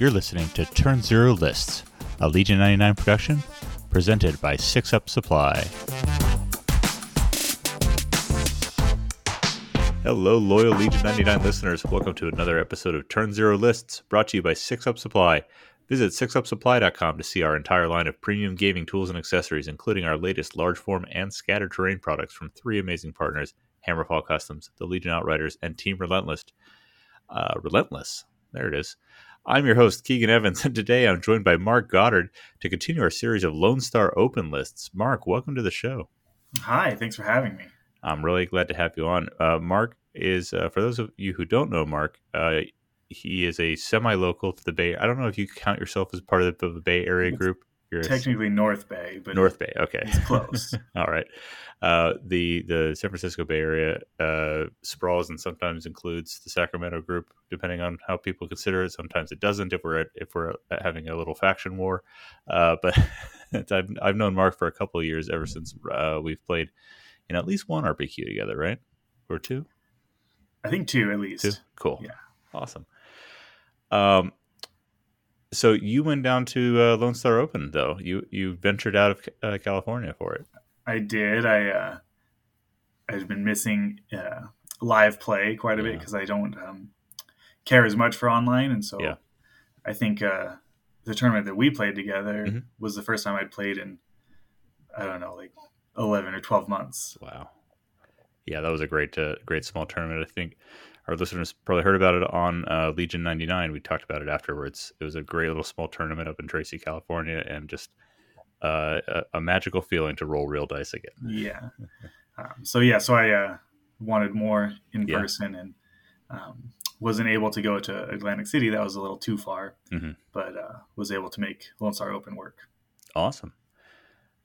You're listening to Turn Zero Lists, a Legion 99 production presented by Six Up Supply. Hello, loyal Legion 99 listeners. Welcome to another episode of Turn Zero Lists, brought to you by Six Up Supply. Visit sixupsupply.com to see our entire line of premium gaming tools and accessories, including our latest large form and scattered terrain products from three amazing partners Hammerfall Customs, the Legion Outriders, and Team Relentless. Uh, Relentless. There it is. I'm your host, Keegan Evans, and today I'm joined by Mark Goddard to continue our series of Lone Star Open lists. Mark, welcome to the show. Hi, thanks for having me. I'm really glad to have you on. Uh, Mark is, uh, for those of you who don't know Mark, uh, he is a semi-local to the Bay. I don't know if you count yourself as part of the Bay Area group. You're Technically North Bay, but North Bay. Okay, it's close. All right. Uh, the the San Francisco Bay Area uh, sprawls and sometimes includes the Sacramento group, depending on how people consider it. Sometimes it doesn't. If we're at, if we're having a little faction war, uh, but I've I've known Mark for a couple of years ever since uh, we've played in at least one RPQ together, right? Or two? I think two at least. Two. Cool. Yeah. Awesome. Um. So you went down to uh, Lone Star Open, though. You you ventured out of uh, California for it. I did. I uh, I've been missing uh, live play quite a bit because I don't um, care as much for online, and so Yeah. I think uh, the tournament that we played together Mhm. was the first time I'd played in I don't know, like eleven or twelve months. Wow. Yeah, that was a great, uh, great small tournament. I think our listeners probably heard about it on uh, Legion 99. We talked about it afterwards. It was a great little small tournament up in Tracy, California, and just uh, a, a magical feeling to roll real dice again. Yeah. Um, so yeah, so I uh, wanted more in Yeah. person and um, wasn't able to go to Atlantic City. That was a little too far, Mhm. but uh, was able to make Lone Star Open work. Awesome.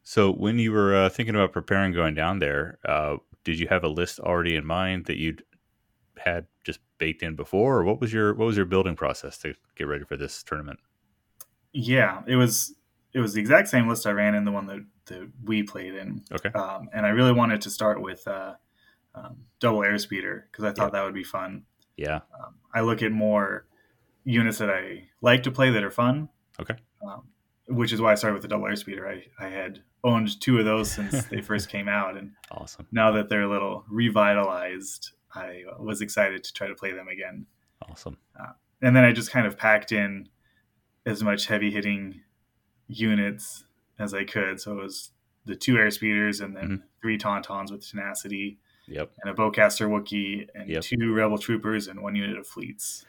So, when you were uh, thinking about preparing going down there, uh, did you have a list already in mind that you'd had just baked in before, or what was your what was your building process to get ready for this tournament? Yeah, it was it was the exact same list I ran in the one that, that we played in, Okay. um, and I really wanted to start with uh, um, double airspeeder because I thought that would be fun. Yeah. Um, I look at more units that I like to play that are fun. Okay. Um, which is why I started with the double airspeeder. I, I had owned two of those since they first came out, and Awesome. now that they're a little revitalized, I was excited to try to play them again. Awesome. And then I just kind of packed in as much heavy hitting units as I could. So it was the two airspeeders and then Mhm. three tauntauns with tenacity Yep. and a bowcaster Wookiee and Yep. two rebel troopers and one unit of fleets.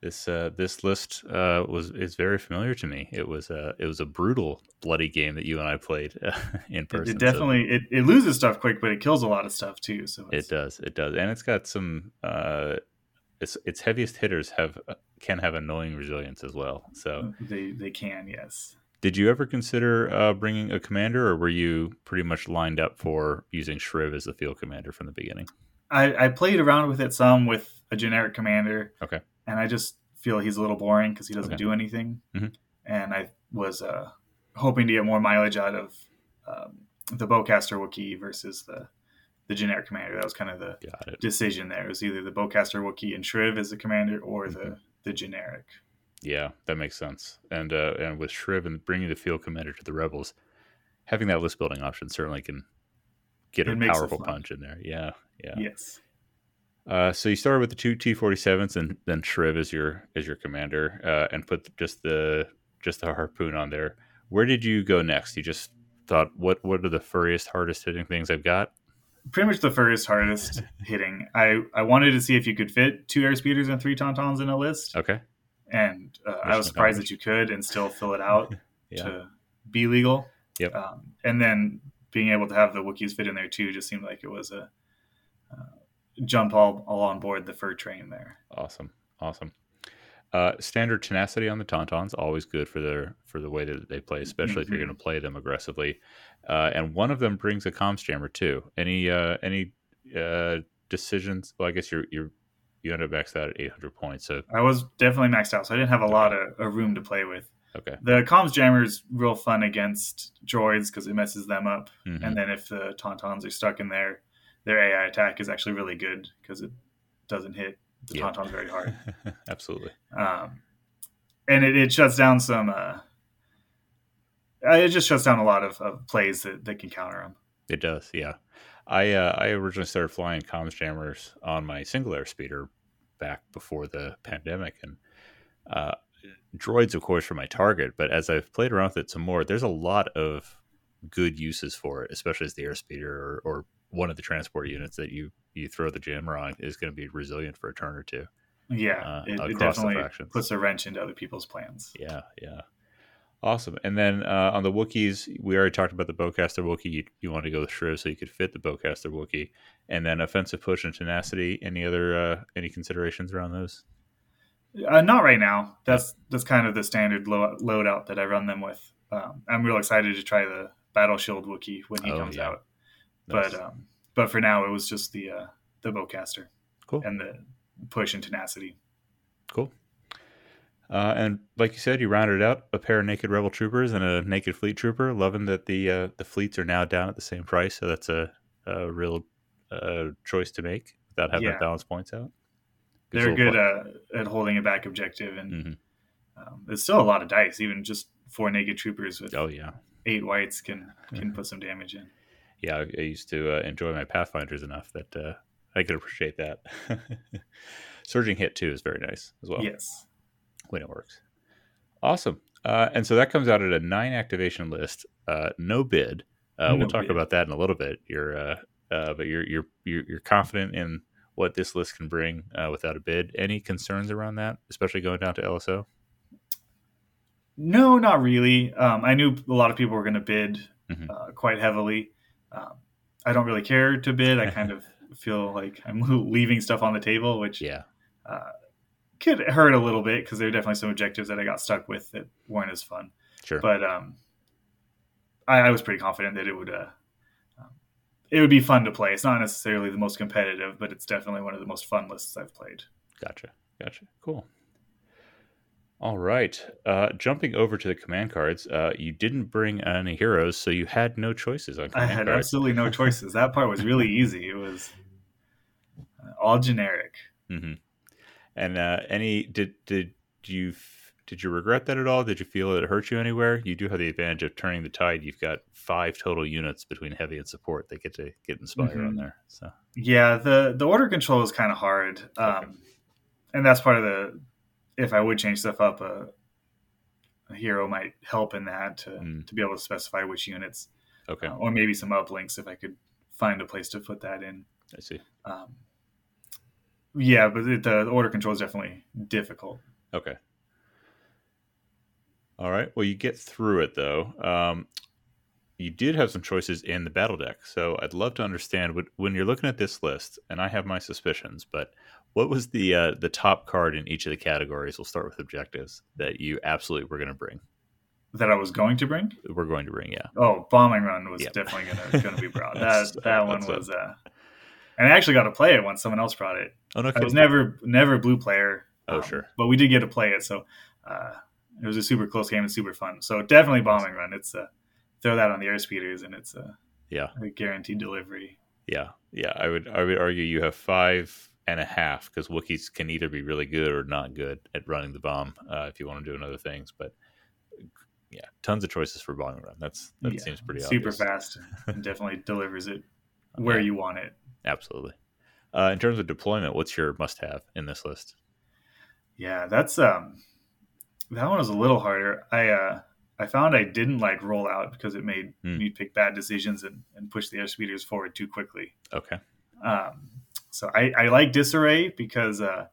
This uh, this list uh, was is very familiar to me. It was a it was a brutal, bloody game that you and I played in person. it so definitely it, it loses stuff quick, but it kills a lot of stuff too. So it does, it does, and it's got some. Uh, its its heaviest hitters have uh, can have annoying resilience as well. So, they they can yes. did you ever consider uh, bringing a commander, or were you pretty much lined up for using Shriv as the field commander from the beginning? I, I played around with it some with a generic commander. Okay. And I just feel he's a little boring because he doesn't Okay. do anything. Mhm. And I was uh, hoping to get more mileage out of um, the bowcaster Wookiee versus the the generic commander. That was kind of the decision there. It was either the bowcaster Wookiee and Shriv as the commander or the Mhm. the generic. Yeah, that makes sense. And uh, and with Shriv and bringing the field commander to the rebels, having that list building option certainly can get It a powerful punch in there. Yeah, yeah. Yes. Uh, so you started with the two T forty sevens and then Shriv as your as your commander, uh, and put just the just the harpoon on there. Where did you go next? You just thought, what what are the furriest, hardest hitting things I've got? Pretty much the first hardest hitting. I, I wanted to see if you could fit two airspeeders and three tauntauns in a list. Okay, and uh, I was surprised that you could and still fill it out yeah, to be legal. Yep. Um, and then being able to have the Wookiees fit in there too just seemed like it was a jump all, all on board the fur train there. awesome, awesome. Uh, standard tenacity on the tauntauns always good for their for the way that they play, especially if you're Mhm. going to play them aggressively. Uh, and one of them brings a comms jammer too. Any uh, any uh, decisions? Well, I guess you're you're you end up maxed out at 800 points. So I was definitely maxed out, so I didn't have a lot of, of room to play with. okay, The comms jammer is real fun against droids because it messes them up. Mhm. And then if the tauntauns are stuck in there, their AI attack is actually really good because it doesn't hit the Yeah. tauntauns very hard. Absolutely. Um, and it, it shuts down some. Uh, uh, it just shuts down a lot of, of plays that, that can counter them. It does, yeah. I uh, I originally started flying comms jammers on my single air speeder back before the pandemic, and uh, droids, of course, for my target. But as I've played around with it some more, there's a lot of good uses for it, especially as the airspeeder or, or one of the transport units that you you throw the jammer on is going to be resilient for a turn or two. Yeah, uh, it, it definitely puts a wrench into other people's plans. Yeah, yeah. Awesome. And then uh, on the Wookiees, we already talked about the Bowcaster Wookiee. You, you want to go with Shriv so you could fit the Bowcaster Wookiee. And then offensive push and tenacity. Any other uh, any considerations around those? Uh, not right now. That's that's kind of the standard lo- loadout that I run them with. Um, I'm real excited to try the Battle Shield Wookiee when he oh, comes yeah. out. Nice. But um, but for now, it was just the uh, the Bowcaster. Cool. And the push and tenacity. Cool. Uh, and like you said, you rounded out a pair of naked rebel troopers and a naked fleet trooper. Loving that the uh, the fleets are now down at the same price, so that's a, a real uh, choice to make without having yeah. balance points out. Good They're good uh, at holding a back objective, and mm-hmm. um, it's still a lot of dice. Even just four naked troopers with oh yeah eight whites can can put some damage in. Yeah, I, used to uh, enjoy my pathfinders enough that uh, I could appreciate that. Surging hit too is very nice as well. Yes when it works. Awesome. Uh, and so that comes out at a nine activation list, uh, no bid. Uh, no we'll talk bid. about that in a little bit. You're, uh, uh, but you're, you're you're you're confident in what this list can bring uh, without a bid. Any concerns around that, especially going down to LSO? No, not really. Um, I knew a lot of people were going to bid mm-hmm. quite heavily. Um, I don't really care to bid. I kind of feel like I'm leaving stuff on the table, which yeah could hurt a little bit because there are definitely some objectives that I got stuck with that weren't as fun. Sure. But um, I, I was pretty confident that it would uh, um, it would be fun to play. It's not necessarily the most competitive, but it's definitely one of the most fun lists I've played. Gotcha. Gotcha. Cool. All right. Uh, jumping over to the command cards, uh, you didn't bring any heroes, so you had no choices on command I had cards. absolutely no choices. that part was really easy. It was uh, all generic. Mm-hmm. And uh, any did did you did you regret that at all? Did you feel that it hurt you anywhere? You do have the advantage of turning the tide. You've got five total units between heavy and support that get to get inspire mm-hmm. on there. So yeah, the the order control is kind of hard, um, okay. and that's part of the. If I would change stuff up, a, a hero might help in that to, mm. to be able to specify which units. Okay. Uh, or maybe some uplinks if I could find a place to put that in. I see. Um, yeah, but it, the order control is definitely difficult. Okay. All right. Well, you get through it though. Um, you did have some choices in the battle deck, so I'd love to understand what, when you're looking at this list. And I have my suspicions, but what was the uh, the top card in each of the categories? We'll start with objectives that you absolutely were going to bring. That I was going to bring. We're going to bring, yeah. Oh, bombing run was yep. definitely going to be brought. that that one was. Uh, and I actually got to play it once someone else brought it. Oh no! I was never never blue player. Oh um, sure. But we did get to play it, so uh, it was a super close game and super fun. So definitely bombing run. It's uh, throw that on the air speeders, and it's a yeah a guaranteed delivery. Yeah, yeah. I would I would argue you have five and a half because Wookiees can either be really good or not good at running the bomb uh, if you want to do other things. But yeah, tons of choices for bombing run. That's that yeah, seems pretty super obvious. fast and definitely delivers it where okay. you want it. Absolutely. Uh, in terms of deployment, what's your must-have in this list? Yeah, that's um, that one was a little harder. I uh, I found I didn't like roll out because it made mm. me pick bad decisions and, and push the airspeeders forward too quickly. Okay. Um, so I, I like disarray because uh,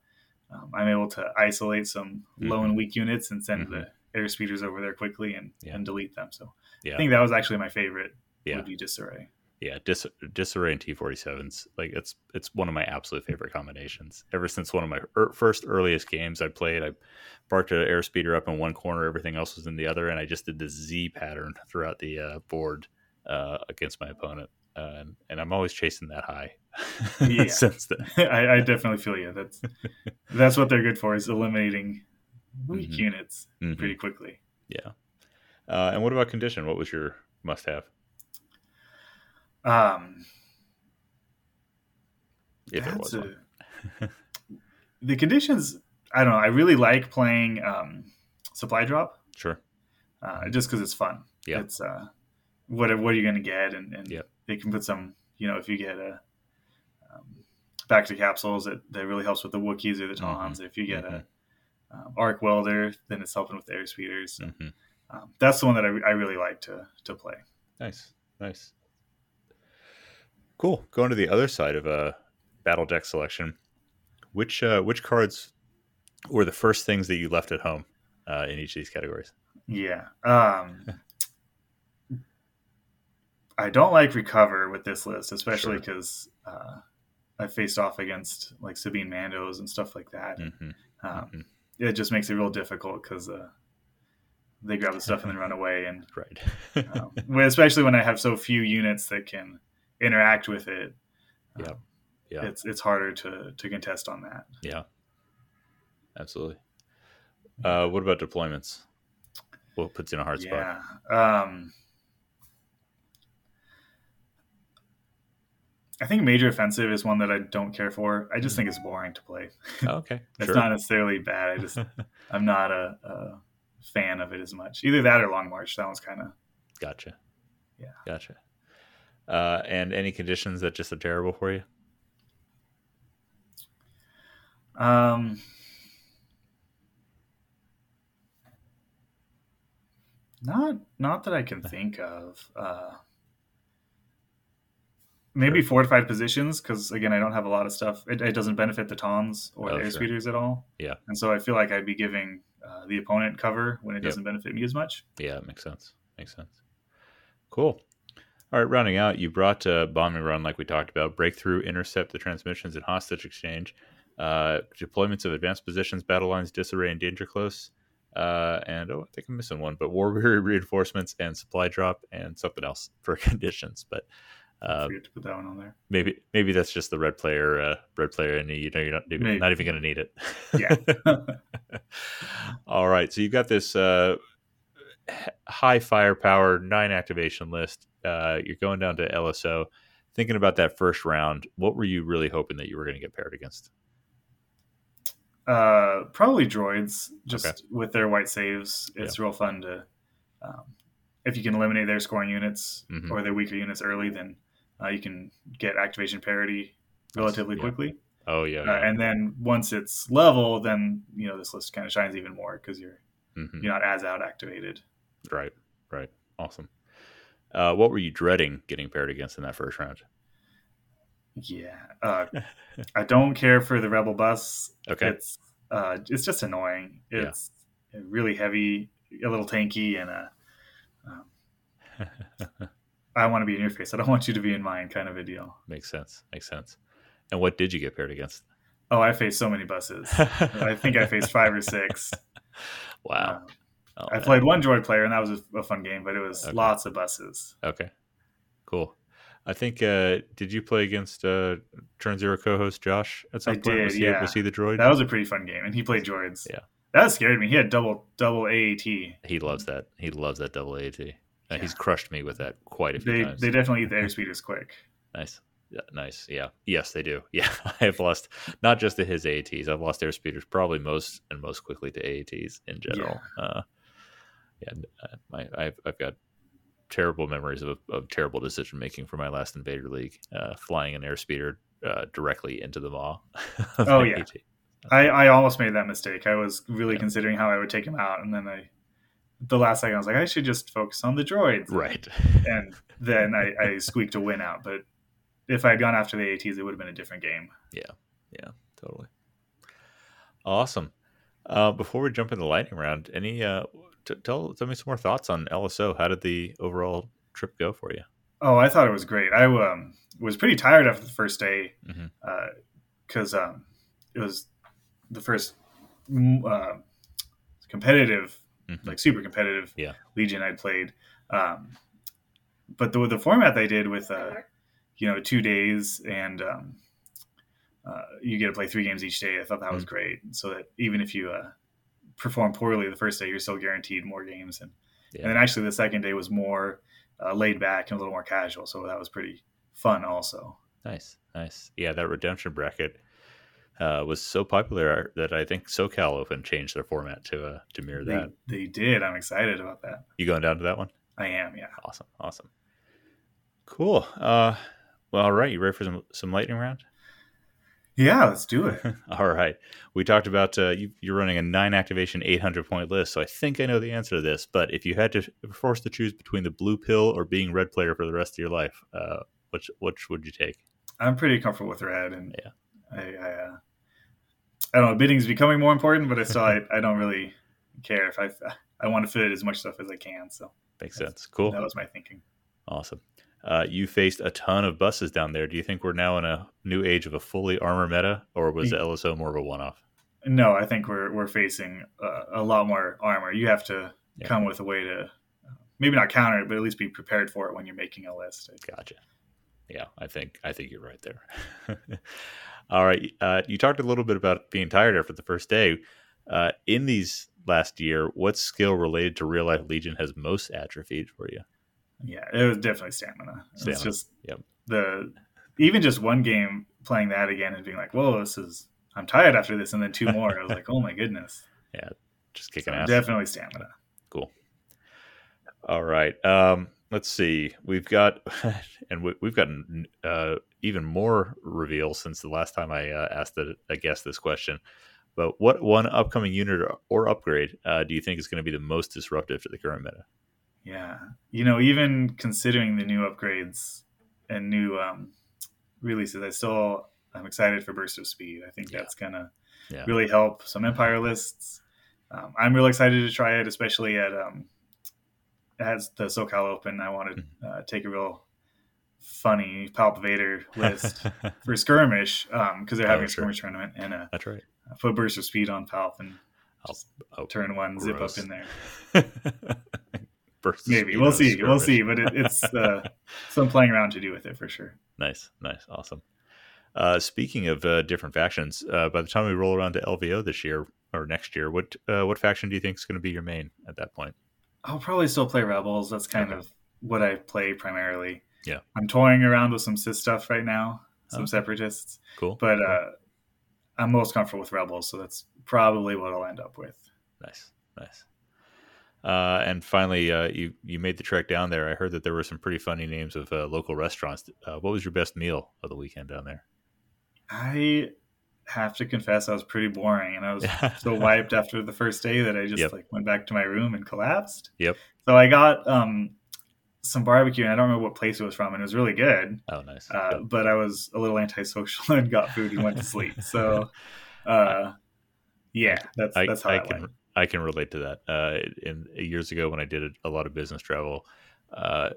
um, I'm able to isolate some mm-hmm. low and weak units and send mm-hmm. the airspeeders over there quickly and, yeah. and delete them. So yeah. I think that was actually my favorite. Yeah. Would be disarray yeah, Dis- disarray and T47s like it's it's one of my absolute favorite combinations. Ever since one of my er- first earliest games I played, I parked an airspeeder up in one corner, everything else was in the other, and I just did the Z pattern throughout the uh, board uh, against my opponent. Uh, and, and, I'm always chasing that high. Yeah. since then, I, I, definitely feel you. That's that's what they're good for is eliminating weak mm-hmm. units mm-hmm. pretty quickly. Yeah. Uh, and what about condition? What was your must have? Um, if it was a, the conditions, I don't know. I really like playing um, supply drop. Sure. Uh, just because it's fun. Yeah. It's uh, what what are you going to get, and, and yep. They can put some. You know, if you get a um, bacta capsules, that that really helps with the Wookiees or the Tons. Mm-hmm. If you get mm-hmm. a um, arc welder, then it's helping with the air speeders. Mm-hmm. Um, that's the one that I, I really like to to play. Nice, nice, cool. Going to the other side of a battle deck selection, which uh, which cards were the first things that you left at home uh, in each of these categories? Yeah. Um, I don't like recover with this list, especially because sure. uh, I faced off against like Sabine Mandos and stuff like that. Mm-hmm. Um, mm-hmm. It just makes it real difficult because uh, they grab the stuff and then run away. And right, um, especially when I have so few units that can interact with it. Yeah, um, yeah, it's it's harder to to contest on that. Yeah, absolutely. Uh, what about deployments? What puts you in a hard yeah. spot? I think major offensive is one that I don't care for. I just think it's boring to play. Oh, okay, it's sure. not necessarily bad. I just I'm not a, a, fan of it as much. Either that or Long March. That one's kind of gotcha. Yeah, gotcha. Uh, and any conditions that just are terrible for you? Um, not not that I can think of. Uh, maybe sure. fortified positions because again i don't have a lot of stuff. It, it doesn't benefit the tons or oh, the airspeeders sure. at all. Yeah. And so i feel like i'd be giving uh, the opponent cover when it doesn't benefit me as much. Yeah it makes sense. Makes sense. Cool. All right rounding out you brought a bombing run like we talked about breakthrough intercept the transmissions and hostage exchange uh, deployments of advanced positions battle lines disarray and danger close uh, and oh, I think I'm missing one, but war weary reinforcements and supply drop and something else for conditions. But uh, forget to put that one on there. Maybe maybe that's just the red player uh, red player, and you know you're not maybe. not even going to need it. Yeah. All right, so you've got this uh, high firepower nine activation list. Uh, you're going down to LSO. Thinking about that first round, what were you really hoping that you were going to get paired against? Uh, probably droids, just okay. with their white saves. It's yeah. real fun to, um, if you can eliminate their scoring units mm-hmm. or their weaker units early, then uh, you can get activation parity relatively yeah. quickly. Oh yeah, uh, and then once it's level, then you know this list kind of shines even more because you're mm-hmm. you're not as out activated. Right, right, awesome. Uh, what were you dreading getting paired against in that first round? Yeah, uh, I don't care for the rebel bus. Okay, it's uh, it's just annoying. It's yeah. really heavy, a little tanky, and a. Um, I want to be in your face. I don't want you to be in mine, kind of a deal. Makes sense. Makes sense. And what did you get paired against? Oh, I faced so many buses. I think I faced five or six. Wow. Um, oh, I man. played one droid player, and that was a, fun game, but it was okay. lots of buses. Okay. Cool. I think uh, did you play against uh, Turn Zero co-host Josh at some I point? Did, was, yeah. was he the droid? That was a pretty fun game, and he played droids. Yeah, that scared me. He had double double AAT. He loves that. He loves that double AAT. Yeah. He's crushed me with that quite a few they, times. They definitely eat the airspeeders quick. Nice. Yeah, nice. Yeah. Yes, they do. Yeah. I have lost not just to his AATs. I've lost airspeeders probably most and most quickly to AATs in general. Yeah. Uh, yeah. Uh, my, I've, I've got terrible memories of, of terrible decision making for my last Invader League, uh, flying an airspeeder uh, directly into the maw. oh yeah. AT. I, I almost made that mistake. I was really yeah. considering how I would take him out, and then I the last second I was like, I should just focus on the droids. Right. and then I, I squeaked a win out. But if I had gone after the ATs, it would have been a different game. Yeah. Yeah. Totally. Awesome. Uh, before we jump in the lightning round, any uh, t- tell tell me some more thoughts on LSO. How did the overall trip go for you? Oh, I thought it was great. I um, was pretty tired after the first day because mm-hmm. uh, um, it was the first mm, uh, competitive mm-hmm. like super competitive yeah. Legion I'd played. Um, but the the format they did with uh, you know two days and um, uh, you get to play three games each day. I thought that mm-hmm. was great. So that even if you uh, perform poorly the first day, you're still guaranteed more games. And yeah. and then actually the second day was more uh, laid back and a little more casual. So that was pretty fun also. Nice, nice. Yeah, that redemption bracket uh, was so popular that I think SoCal Open changed their format to uh, to mirror they, that. They did. I'm excited about that. You going down to that one? I am. Yeah. Awesome. Awesome. Cool. Uh, well, all right. You ready for some some lightning round? Yeah, let's do it. all right. We talked about uh, you, you're running a nine activation, 800 point list, so I think I know the answer to this. But if you had to forced to choose between the blue pill or being red player for the rest of your life, uh, which which would you take? I'm pretty comfortable with red, and yeah, I I, uh, I don't know. Bidding is becoming more important, but I still I, I don't really care if I I want to fit as much stuff as I can. So makes sense. Cool. That was my thinking. Awesome. Uh, you faced a ton of buses down there. Do you think we're now in a new age of a fully armor meta, or was the LSO more of a one-off? No, I think we're we're facing uh, a lot more armor. You have to yeah. come with a way to maybe not counter it, but at least be prepared for it when you're making a list. Gotcha. Yeah, I think I think you're right there. All right, uh, you talked a little bit about being tired after the first day. Uh, in these last year, what skill related to real life Legion has most atrophied for you? Yeah, it was definitely stamina. stamina. It's just yep. the even just one game playing that again and being like, "Whoa, this is I'm tired after this," and then two more. I was like, "Oh my goodness." Yeah, just kicking so ass. Definitely stamina. Cool. All right. Um, let's see. We've got, and we, have gotten uh, even more reveals since the last time I uh, asked a, a guest this question. But what one upcoming unit or, or upgrade uh, do you think is going to be the most disruptive to the current meta? Yeah, you know, even considering the new upgrades and new um, releases, I still I'm excited for Burst of Speed. I think yeah. that's gonna yeah. really help some Empire lists. Um, I'm really excited to try it, especially at um, as the SoCal Open, I want to hmm. uh, take a real funny Palp Vader list for skirmish because um, they're having oh, a skirmish sure. tournament and a, That's right. a foot burst of speed on Palp and oh, turn one, gross. zip up in there. Maybe we'll see. Skirmish. We'll see, but it, it's uh, some playing around to do with it for sure. Nice, nice, awesome. Uh, speaking of uh, different factions, uh, by the time we roll around to LVO this year or next year, what uh, what faction do you think is going to be your main at that point? I'll probably still play Rebels. That's kind okay. of what I play primarily. Yeah. I'm toying around with some Sith stuff right now, some okay. Separatists. Cool. But cool. Uh, I'm most comfortable with Rebels, so that's probably what I'll end up with. Nice, nice. Uh, and finally, uh, you you made the trek down there. I heard that there were some pretty funny names of uh, local restaurants. Uh, what was your best meal of the weekend down there? I have to confess I was pretty boring and I was so wiped after the first day that I just yep. like went back to my room and collapsed. Yep. So I got um some barbecue and I don't remember what place it was from and it was really good. Oh nice. Uh, yep. but I was a little antisocial and got food and went to sleep. So uh yeah, that's I, that's how I can went. I can relate to that. Uh in years ago when I did a lot of business travel, uh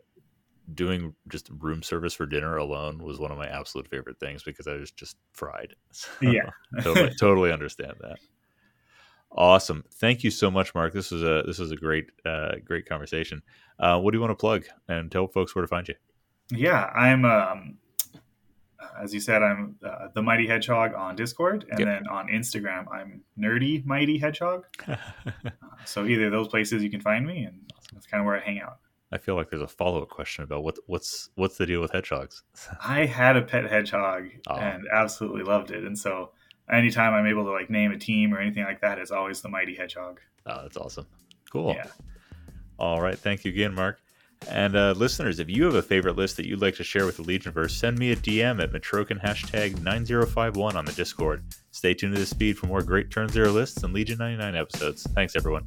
doing just room service for dinner alone was one of my absolute favorite things because I was just fried. So yeah, totally, totally understand that. Awesome, thank you so much, Mark. This was a this was a great uh, great conversation. Uh, what do you want to plug and tell folks where to find you? Yeah, I'm um, as you said, I'm uh, the Mighty Hedgehog on Discord, and yep. then on Instagram, I'm Nerdy Mighty Hedgehog. So either those places you can find me, and that's kind of where I hang out. I feel like there's a follow up question about what what's what's the deal with hedgehogs. I had a pet hedgehog oh. and absolutely loved it, and so anytime I'm able to like name a team or anything like that, it's always the mighty hedgehog. Oh, that's awesome. Cool. Yeah. All right. Thank you again, Mark. And uh, listeners, if you have a favorite list that you'd like to share with the Legionverse, send me a DM at Metrokin hashtag 9051 on the Discord. Stay tuned to this feed for more great Turn Zero lists and Legion 99 episodes. Thanks, everyone.